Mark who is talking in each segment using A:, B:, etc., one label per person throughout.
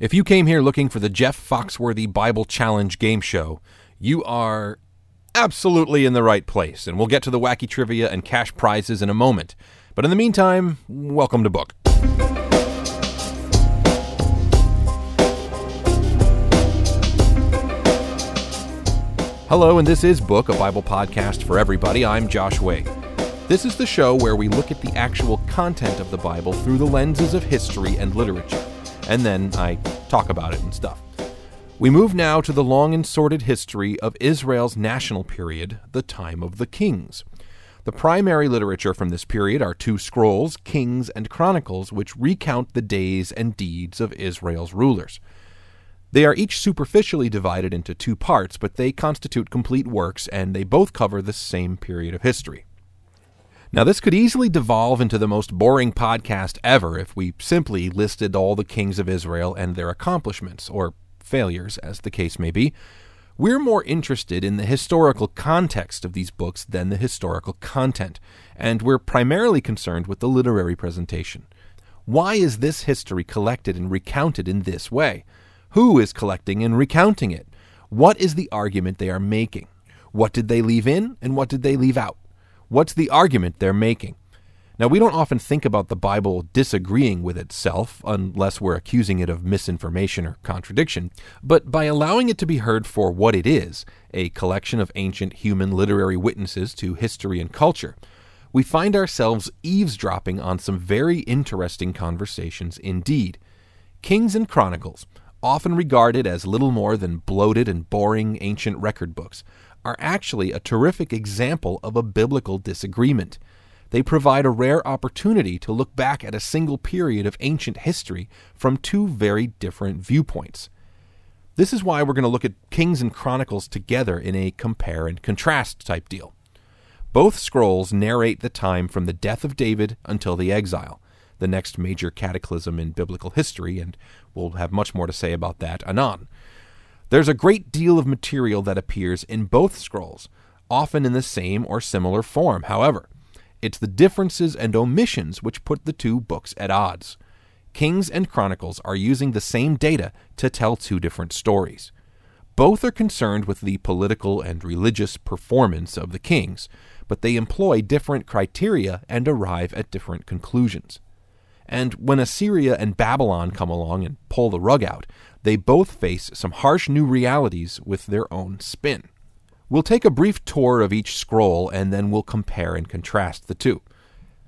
A: If you came here looking for the Jeff Foxworthy Bible Challenge game show, you are absolutely in the right place, and we'll get to the wacky trivia and cash prizes in a moment. But in the meantime, welcome to Book. Hello, and this is Book, a Bible podcast for everybody. I'm Josh Way. This is the show where we look at the actual content of the Bible through the lenses of history and literature, and then I talk about it and stuff. We move now to the long and sordid history of Israel's national period, the time of the kings. The primary literature from this period are two scrolls, Kings and Chronicles, which recount the days and deeds of Israel's rulers. They are each superficially divided into two parts, but they constitute complete works, and they both cover the same period of history. Now, this could easily devolve into the most boring podcast ever if we simply listed all the kings of Israel and their accomplishments, or failures, as the case may be. We're more interested in the historical context of these books than the historical content, and we're primarily concerned with the literary presentation. Why is this history collected and recounted in this way? Who is collecting and recounting it? What is the argument they are making? What did they leave in and what did they leave out? What's the argument they're making? Now, we don't often think about the Bible disagreeing with itself unless we're accusing it of misinformation or contradiction, but by allowing it to be heard for what it is a collection of ancient human literary witnesses to history and culture we find ourselves eavesdropping on some very interesting conversations indeed. Kings and Chronicles often regarded as little more than bloated and boring ancient record books, are actually a terrific example of a biblical disagreement. They provide a rare opportunity to look back at a single period of ancient history from two very different viewpoints. This is why we're going to look at Kings and Chronicles together in a compare and contrast type deal. Both scrolls narrate the time from the death of David until the exile the next major cataclysm in biblical history, and we'll have much more to say about that anon. There's a great deal of material that appears in both scrolls, often in the same or similar form, however. It's the differences and omissions which put the two books at odds. Kings and Chronicles are using the same data to tell two different stories. Both are concerned with the political and religious performance of the kings, but they employ different criteria and arrive at different conclusions. And when Assyria and Babylon come along and pull the rug out, they both face some harsh new realities with their own spin. We'll take a brief tour of each scroll and then we'll compare and contrast the two.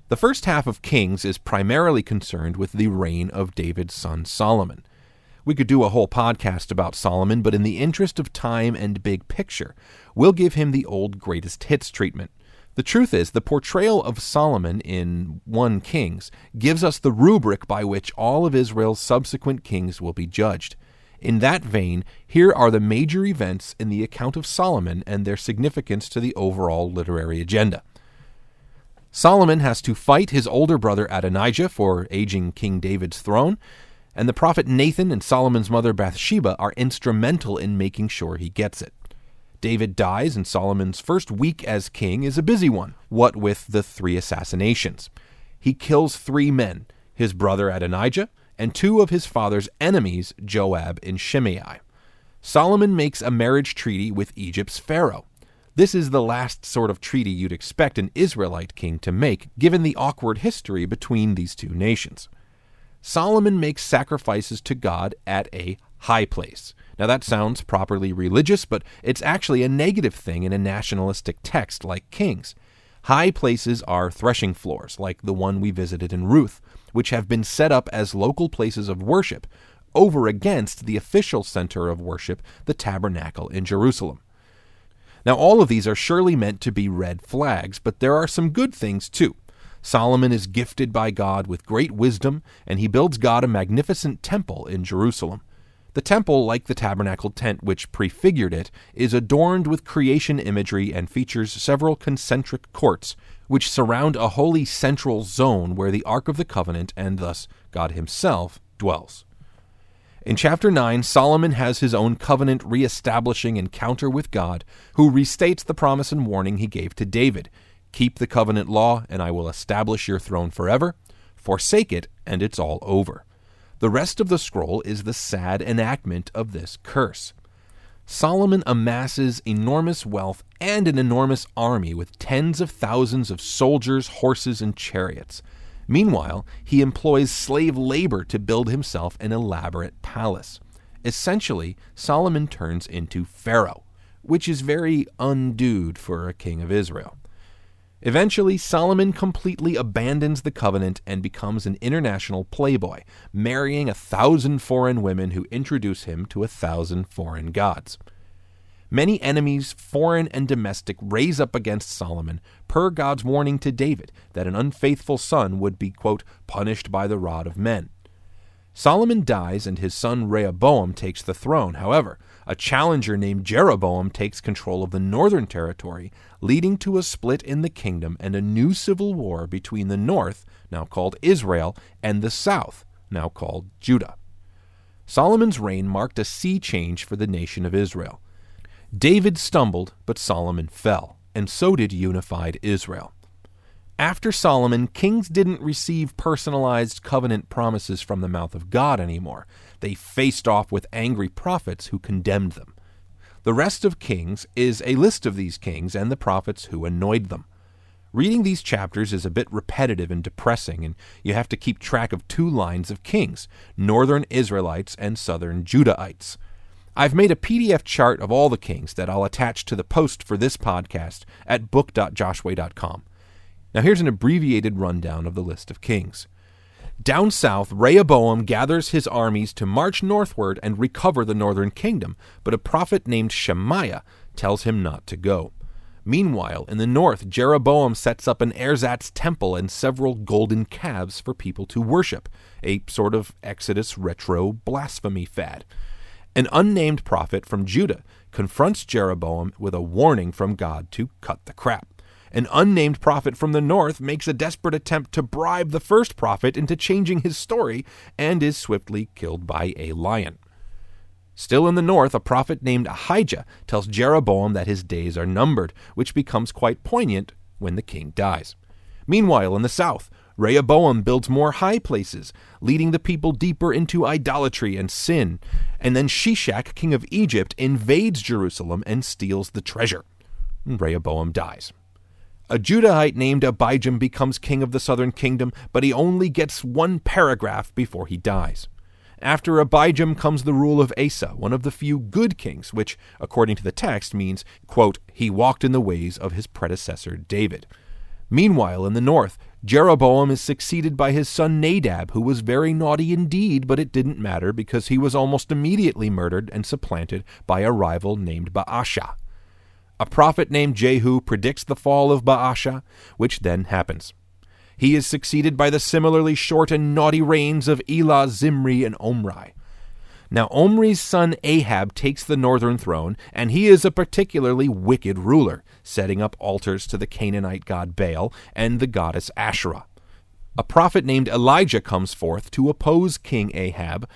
A: The first half of Kings is primarily concerned with the reign of David's son Solomon. We could do a whole podcast about Solomon, but in the interest of time and big picture, we'll give him the old greatest hits treatment. The truth is, the portrayal of Solomon in 1 Kings gives us the rubric by which all of Israel's subsequent kings will be judged. In that vein, here are the major events in the account of Solomon and their significance to the overall literary agenda. Solomon has to fight his older brother Adonijah for aging King David's throne, and the prophet Nathan and Solomon's mother Bathsheba are instrumental in making sure he gets it. David dies, and Solomon's first week as king is a busy one, what with the three assassinations. He kills three men his brother Adonijah, and two of his father's enemies, Joab and Shimei. Solomon makes a marriage treaty with Egypt's Pharaoh. This is the last sort of treaty you'd expect an Israelite king to make, given the awkward history between these two nations. Solomon makes sacrifices to God at a high place. Now, that sounds properly religious, but it's actually a negative thing in a nationalistic text like Kings. High places are threshing floors, like the one we visited in Ruth, which have been set up as local places of worship over against the official center of worship, the tabernacle in Jerusalem. Now, all of these are surely meant to be red flags, but there are some good things too. Solomon is gifted by God with great wisdom, and he builds God a magnificent temple in Jerusalem. The temple, like the tabernacle tent which prefigured it, is adorned with creation imagery and features several concentric courts, which surround a holy central zone where the Ark of the Covenant, and thus God Himself, dwells. In chapter 9, Solomon has his own covenant re establishing encounter with God, who restates the promise and warning he gave to David Keep the covenant law, and I will establish your throne forever. Forsake it, and it's all over. The rest of the scroll is the sad enactment of this curse. Solomon amasses enormous wealth and an enormous army with tens of thousands of soldiers, horses, and chariots. Meanwhile, he employs slave labor to build himself an elaborate palace. Essentially, Solomon turns into Pharaoh, which is very undued for a king of Israel. Eventually, Solomon completely abandons the covenant and becomes an international playboy, marrying a thousand foreign women who introduce him to a thousand foreign gods. Many enemies, foreign and domestic, raise up against Solomon, per God's warning to David that an unfaithful son would be, quote, punished by the rod of men. Solomon dies and his son Rehoboam takes the throne. However, a challenger named Jeroboam takes control of the northern territory, leading to a split in the kingdom and a new civil war between the north, now called Israel, and the south, now called Judah. Solomon's reign marked a sea change for the nation of Israel. David stumbled, but Solomon fell, and so did unified Israel. After Solomon, kings didn't receive personalized covenant promises from the mouth of God anymore. They faced off with angry prophets who condemned them. The rest of Kings is a list of these kings and the prophets who annoyed them. Reading these chapters is a bit repetitive and depressing, and you have to keep track of two lines of kings northern Israelites and southern Judahites. I've made a PDF chart of all the kings that I'll attach to the post for this podcast at book.joshway.com. Now, here's an abbreviated rundown of the list of kings. Down south, Rehoboam gathers his armies to march northward and recover the northern kingdom, but a prophet named Shemaiah tells him not to go. Meanwhile, in the north, Jeroboam sets up an ersatz temple and several golden calves for people to worship, a sort of Exodus retro blasphemy fad. An unnamed prophet from Judah confronts Jeroboam with a warning from God to cut the crap an unnamed prophet from the north makes a desperate attempt to bribe the first prophet into changing his story and is swiftly killed by a lion. Still in the north, a prophet named Ahijah tells Jeroboam that his days are numbered, which becomes quite poignant when the king dies. Meanwhile, in the south, Rehoboam builds more high places, leading the people deeper into idolatry and sin. And then Shishak, king of Egypt, invades Jerusalem and steals the treasure. Rehoboam dies. A Judahite named Abijam becomes king of the southern kingdom, but he only gets one paragraph before he dies. After Abijam comes the rule of Asa, one of the few good kings, which, according to the text, means, quote, he walked in the ways of his predecessor David. Meanwhile, in the north, Jeroboam is succeeded by his son Nadab, who was very naughty indeed, but it didn't matter because he was almost immediately murdered and supplanted by a rival named Baasha. A prophet named Jehu predicts the fall of Baasha, which then happens. He is succeeded by the similarly short and naughty reigns of Elah, Zimri, and Omri. Now, Omri's son Ahab takes the northern throne, and he is a particularly wicked ruler, setting up altars to the Canaanite god Baal and the goddess Asherah. A prophet named Elijah comes forth to oppose King Ahab,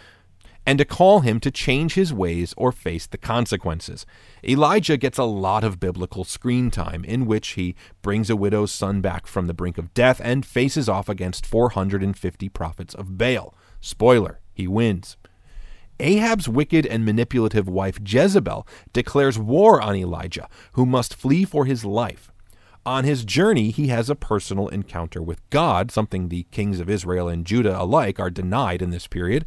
A: and to call him to change his ways or face the consequences. Elijah gets a lot of biblical screen time, in which he brings a widow's son back from the brink of death and faces off against 450 prophets of Baal. Spoiler, he wins. Ahab's wicked and manipulative wife Jezebel declares war on Elijah, who must flee for his life. On his journey, he has a personal encounter with God, something the kings of Israel and Judah alike are denied in this period.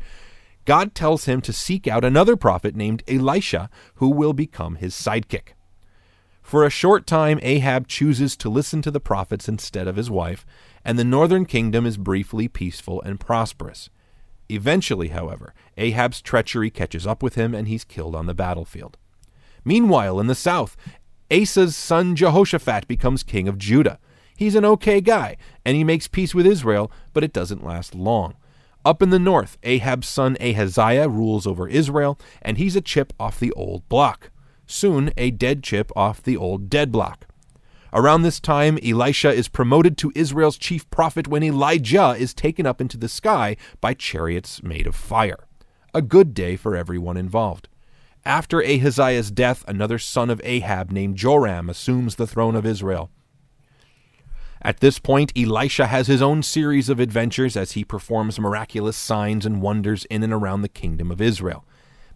A: God tells him to seek out another prophet named Elisha, who will become his sidekick. For a short time, Ahab chooses to listen to the prophets instead of his wife, and the northern kingdom is briefly peaceful and prosperous. Eventually, however, Ahab's treachery catches up with him and he's killed on the battlefield. Meanwhile, in the south, Asa's son Jehoshaphat becomes king of Judah. He's an okay guy, and he makes peace with Israel, but it doesn't last long. Up in the north, Ahab's son Ahaziah rules over Israel, and he's a chip off the old block. Soon, a dead chip off the old dead block. Around this time, Elisha is promoted to Israel's chief prophet when Elijah is taken up into the sky by chariots made of fire. A good day for everyone involved. After Ahaziah's death, another son of Ahab named Joram assumes the throne of Israel. At this point, Elisha has his own series of adventures as he performs miraculous signs and wonders in and around the kingdom of Israel.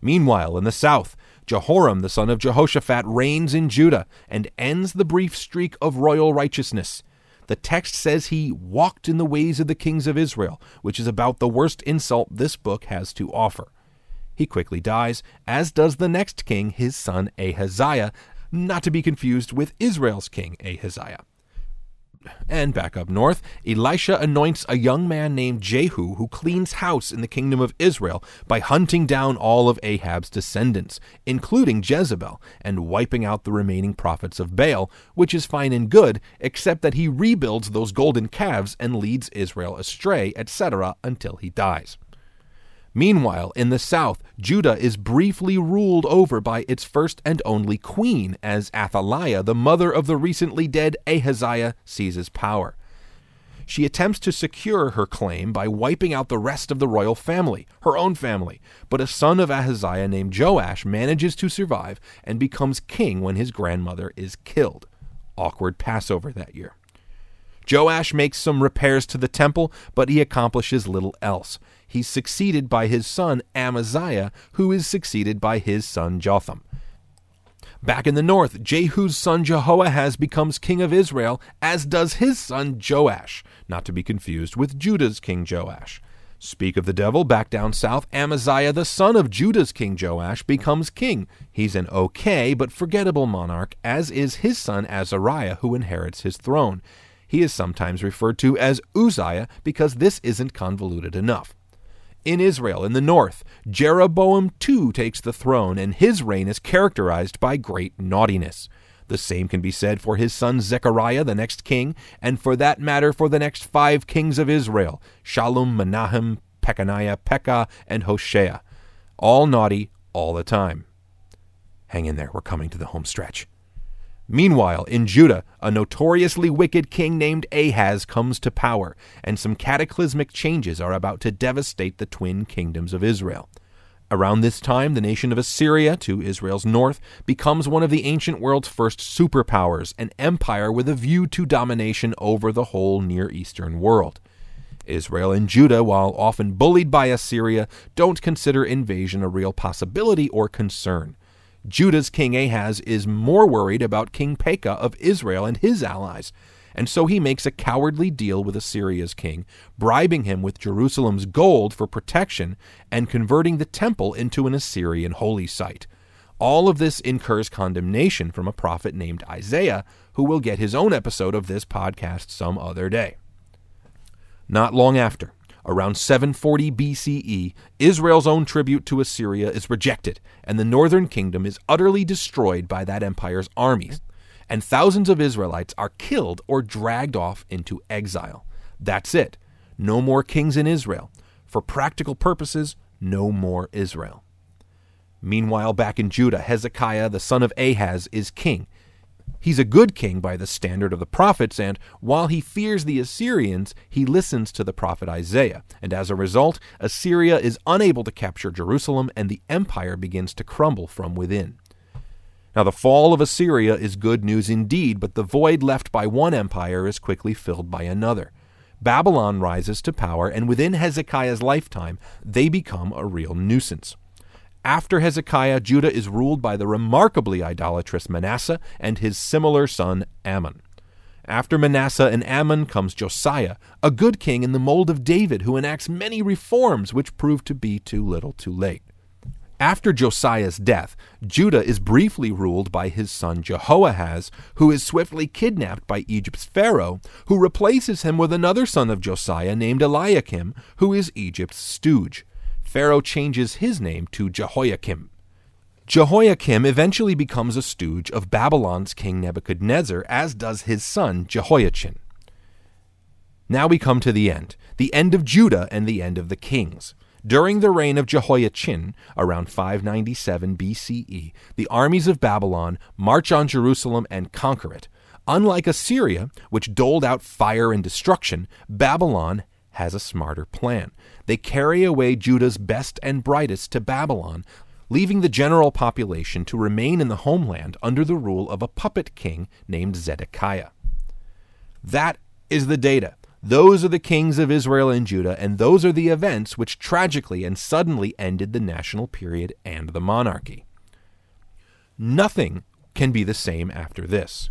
A: Meanwhile, in the south, Jehoram, the son of Jehoshaphat, reigns in Judah and ends the brief streak of royal righteousness. The text says he walked in the ways of the kings of Israel, which is about the worst insult this book has to offer. He quickly dies, as does the next king, his son Ahaziah, not to be confused with Israel's king Ahaziah. And back up north, Elisha anoints a young man named Jehu who cleans house in the kingdom of Israel by hunting down all of Ahab's descendants, including Jezebel, and wiping out the remaining prophets of Baal, which is fine and good, except that he rebuilds those golden calves and leads Israel astray, etc., until he dies. Meanwhile, in the south, Judah is briefly ruled over by its first and only queen, as Athaliah, the mother of the recently dead Ahaziah, seizes power. She attempts to secure her claim by wiping out the rest of the royal family, her own family, but a son of Ahaziah named Joash manages to survive and becomes king when his grandmother is killed. Awkward Passover that year. Joash makes some repairs to the temple, but he accomplishes little else. He's succeeded by his son Amaziah, who is succeeded by his son Jotham. Back in the north, Jehu's son Jehoahaz becomes king of Israel, as does his son Joash, not to be confused with Judah's king Joash. Speak of the devil, back down south, Amaziah, the son of Judah's king Joash, becomes king. He's an okay but forgettable monarch, as is his son Azariah, who inherits his throne. He is sometimes referred to as Uzziah because this isn't convoluted enough. In Israel, in the north, Jeroboam two takes the throne, and his reign is characterized by great naughtiness. The same can be said for his son Zechariah, the next king, and for that matter for the next five kings of Israel Shallum, Menahem, Pekahiah, Pekah, and Hoshea. All naughty, all the time. Hang in there, we're coming to the home stretch. Meanwhile, in Judah, a notoriously wicked king named Ahaz comes to power, and some cataclysmic changes are about to devastate the twin kingdoms of Israel. Around this time, the nation of Assyria, to Israel's north, becomes one of the ancient world's first superpowers, an empire with a view to domination over the whole Near Eastern world. Israel and Judah, while often bullied by Assyria, don't consider invasion a real possibility or concern. Judah's king Ahaz is more worried about King Pekah of Israel and his allies, and so he makes a cowardly deal with Assyria's king, bribing him with Jerusalem's gold for protection and converting the temple into an Assyrian holy site. All of this incurs condemnation from a prophet named Isaiah, who will get his own episode of this podcast some other day. Not long after, Around 740 BCE, Israel's own tribute to Assyria is rejected, and the northern kingdom is utterly destroyed by that empire's armies, and thousands of Israelites are killed or dragged off into exile. That's it. No more kings in Israel. For practical purposes, no more Israel. Meanwhile, back in Judah, Hezekiah, the son of Ahaz, is king, He's a good king by the standard of the prophets, and while he fears the Assyrians, he listens to the prophet Isaiah. And as a result, Assyria is unable to capture Jerusalem, and the empire begins to crumble from within. Now, the fall of Assyria is good news indeed, but the void left by one empire is quickly filled by another. Babylon rises to power, and within Hezekiah's lifetime, they become a real nuisance. After Hezekiah, Judah is ruled by the remarkably idolatrous Manasseh and his similar son Amon. After Manasseh and Amon comes Josiah, a good king in the mold of David who enacts many reforms which prove to be too little too late. After Josiah's death, Judah is briefly ruled by his son Jehoahaz, who is swiftly kidnapped by Egypt's Pharaoh, who replaces him with another son of Josiah named Eliakim, who is Egypt's stooge. Pharaoh changes his name to Jehoiakim. Jehoiakim eventually becomes a stooge of Babylon's king Nebuchadnezzar, as does his son Jehoiachin. Now we come to the end, the end of Judah and the end of the kings. During the reign of Jehoiachin, around 597 BCE, the armies of Babylon march on Jerusalem and conquer it. Unlike Assyria, which doled out fire and destruction, Babylon has a smarter plan. They carry away Judah's best and brightest to Babylon, leaving the general population to remain in the homeland under the rule of a puppet king named Zedekiah. That is the data. Those are the kings of Israel and Judah, and those are the events which tragically and suddenly ended the national period and the monarchy. Nothing can be the same after this.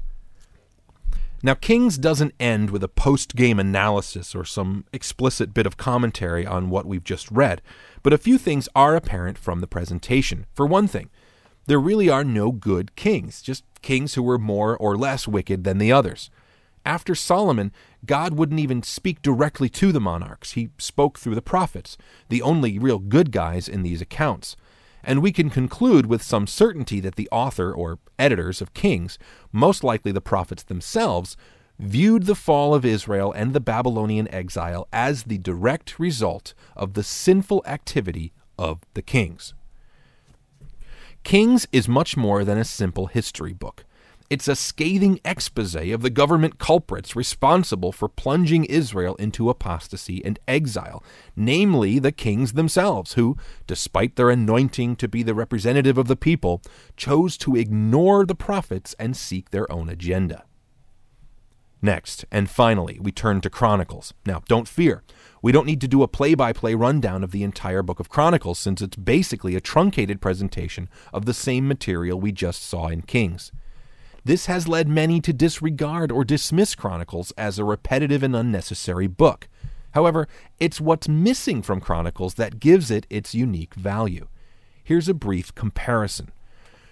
A: Now, Kings doesn't end with a post game analysis or some explicit bit of commentary on what we've just read, but a few things are apparent from the presentation. For one thing, there really are no good kings, just kings who were more or less wicked than the others. After Solomon, God wouldn't even speak directly to the monarchs. He spoke through the prophets, the only real good guys in these accounts. And we can conclude with some certainty that the author or editors of Kings, most likely the prophets themselves, viewed the fall of Israel and the Babylonian exile as the direct result of the sinful activity of the kings. Kings is much more than a simple history book. It's a scathing expose of the government culprits responsible for plunging Israel into apostasy and exile, namely the kings themselves, who, despite their anointing to be the representative of the people, chose to ignore the prophets and seek their own agenda. Next, and finally, we turn to Chronicles. Now, don't fear. We don't need to do a play by play rundown of the entire book of Chronicles, since it's basically a truncated presentation of the same material we just saw in Kings. This has led many to disregard or dismiss Chronicles as a repetitive and unnecessary book. However, it's what's missing from Chronicles that gives it its unique value. Here's a brief comparison.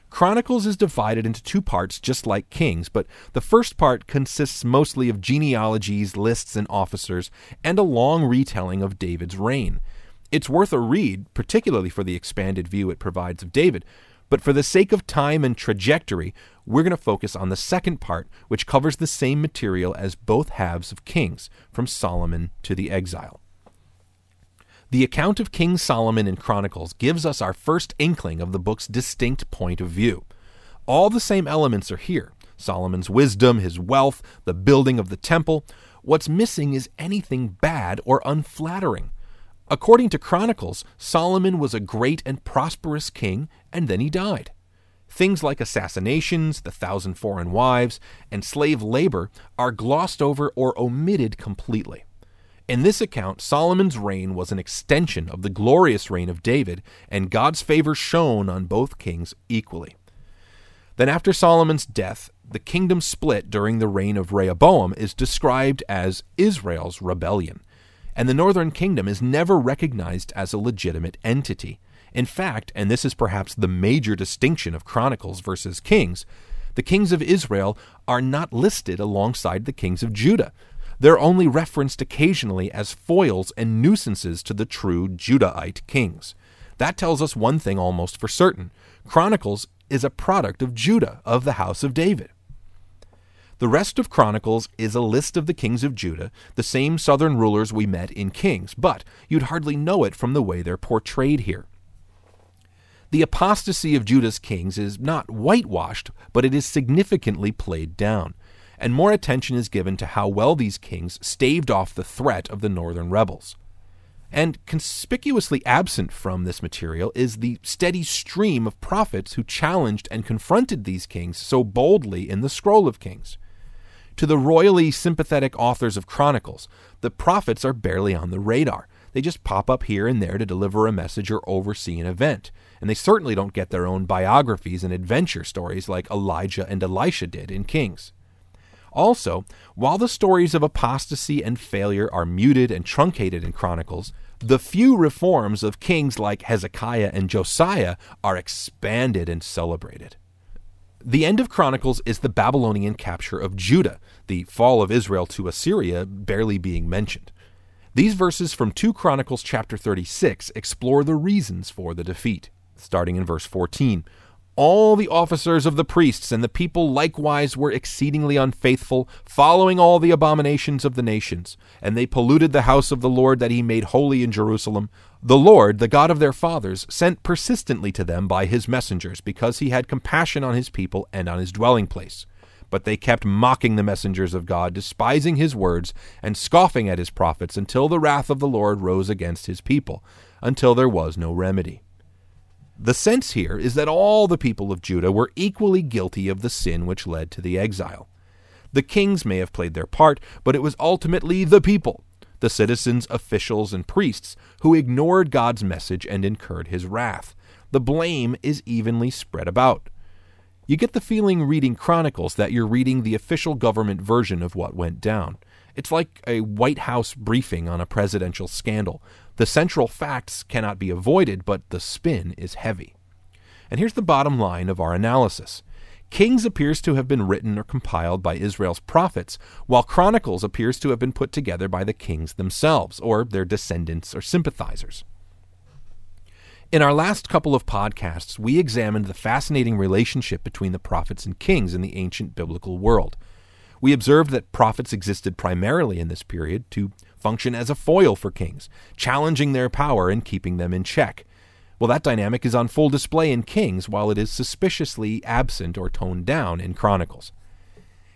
A: Chronicles is divided into two parts, just like Kings, but the first part consists mostly of genealogies, lists, and officers, and a long retelling of David's reign. It's worth a read, particularly for the expanded view it provides of David, but for the sake of time and trajectory, we're going to focus on the second part, which covers the same material as both halves of Kings, from Solomon to the exile. The account of King Solomon in Chronicles gives us our first inkling of the book's distinct point of view. All the same elements are here Solomon's wisdom, his wealth, the building of the temple. What's missing is anything bad or unflattering. According to Chronicles, Solomon was a great and prosperous king, and then he died. Things like assassinations, the thousand foreign wives, and slave labor are glossed over or omitted completely. In this account, Solomon's reign was an extension of the glorious reign of David, and God's favor shone on both kings equally. Then, after Solomon's death, the kingdom split during the reign of Rehoboam is described as Israel's rebellion, and the northern kingdom is never recognized as a legitimate entity. In fact, and this is perhaps the major distinction of Chronicles versus Kings, the kings of Israel are not listed alongside the kings of Judah. They're only referenced occasionally as foils and nuisances to the true Judahite kings. That tells us one thing almost for certain Chronicles is a product of Judah, of the house of David. The rest of Chronicles is a list of the kings of Judah, the same southern rulers we met in Kings, but you'd hardly know it from the way they're portrayed here. The apostasy of Judah's kings is not whitewashed, but it is significantly played down, and more attention is given to how well these kings staved off the threat of the northern rebels. And conspicuously absent from this material is the steady stream of prophets who challenged and confronted these kings so boldly in the Scroll of Kings. To the royally sympathetic authors of Chronicles, the prophets are barely on the radar. They just pop up here and there to deliver a message or oversee an event and they certainly don't get their own biographies and adventure stories like Elijah and Elisha did in Kings. Also, while the stories of apostasy and failure are muted and truncated in Chronicles, the few reforms of kings like Hezekiah and Josiah are expanded and celebrated. The end of Chronicles is the Babylonian capture of Judah, the fall of Israel to Assyria barely being mentioned. These verses from 2 Chronicles chapter 36 explore the reasons for the defeat starting in verse 14. All the officers of the priests and the people likewise were exceedingly unfaithful, following all the abominations of the nations. And they polluted the house of the Lord that he made holy in Jerusalem. The Lord, the God of their fathers, sent persistently to them by his messengers, because he had compassion on his people and on his dwelling place. But they kept mocking the messengers of God, despising his words, and scoffing at his prophets, until the wrath of the Lord rose against his people, until there was no remedy. The sense here is that all the people of Judah were equally guilty of the sin which led to the exile. The kings may have played their part, but it was ultimately the people, the citizens, officials, and priests, who ignored God's message and incurred his wrath. The blame is evenly spread about. You get the feeling reading Chronicles that you're reading the official government version of what went down. It's like a White House briefing on a presidential scandal. The central facts cannot be avoided, but the spin is heavy. And here's the bottom line of our analysis Kings appears to have been written or compiled by Israel's prophets, while Chronicles appears to have been put together by the kings themselves, or their descendants or sympathizers. In our last couple of podcasts, we examined the fascinating relationship between the prophets and kings in the ancient biblical world. We observed that prophets existed primarily in this period to function as a foil for kings, challenging their power and keeping them in check. Well, that dynamic is on full display in Kings, while it is suspiciously absent or toned down in Chronicles.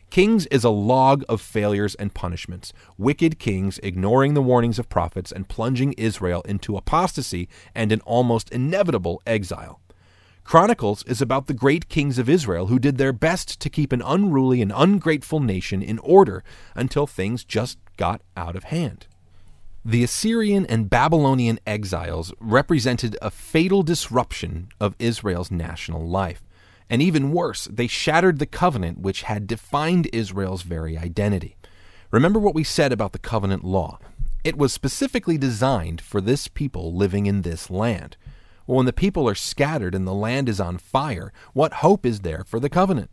A: Kings is a log of failures and punishments, wicked kings ignoring the warnings of prophets and plunging Israel into apostasy and an almost inevitable exile. Chronicles is about the great kings of Israel who did their best to keep an unruly and ungrateful nation in order until things just got out of hand. The Assyrian and Babylonian exiles represented a fatal disruption of Israel's national life. And even worse, they shattered the covenant which had defined Israel's very identity. Remember what we said about the covenant law. It was specifically designed for this people living in this land. Well, when the people are scattered and the land is on fire, what hope is there for the covenant?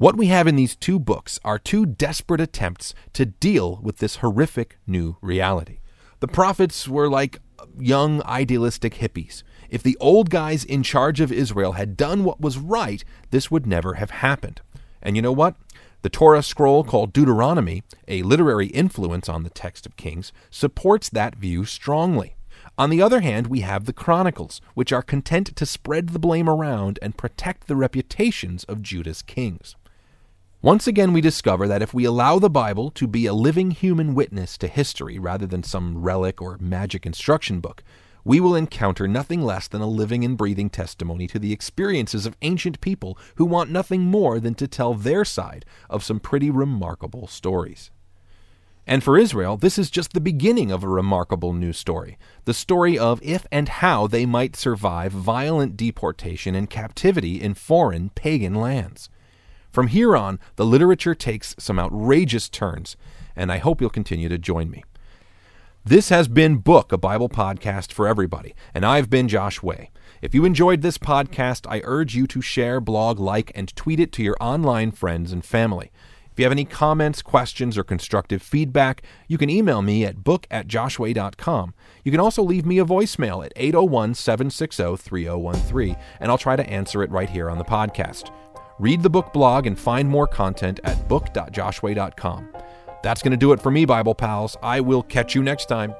A: What we have in these two books are two desperate attempts to deal with this horrific new reality. The prophets were like young idealistic hippies. If the old guys in charge of Israel had done what was right, this would never have happened. And you know what? The Torah scroll called Deuteronomy, a literary influence on the text of Kings, supports that view strongly. On the other hand, we have the Chronicles, which are content to spread the blame around and protect the reputations of Judah's kings. Once again, we discover that if we allow the Bible to be a living human witness to history rather than some relic or magic instruction book, we will encounter nothing less than a living and breathing testimony to the experiences of ancient people who want nothing more than to tell their side of some pretty remarkable stories. And for Israel, this is just the beginning of a remarkable new story the story of if and how they might survive violent deportation and captivity in foreign pagan lands. From here on, the literature takes some outrageous turns, and I hope you'll continue to join me. This has been Book, a Bible podcast for everybody, and I've been Josh Way. If you enjoyed this podcast, I urge you to share, blog, like, and tweet it to your online friends and family. If you have any comments, questions, or constructive feedback, you can email me at book at joshway.com. You can also leave me a voicemail at 801 760 3013, and I'll try to answer it right here on the podcast. Read the book blog and find more content at book.joshway.com. That's going to do it for me, Bible pals. I will catch you next time.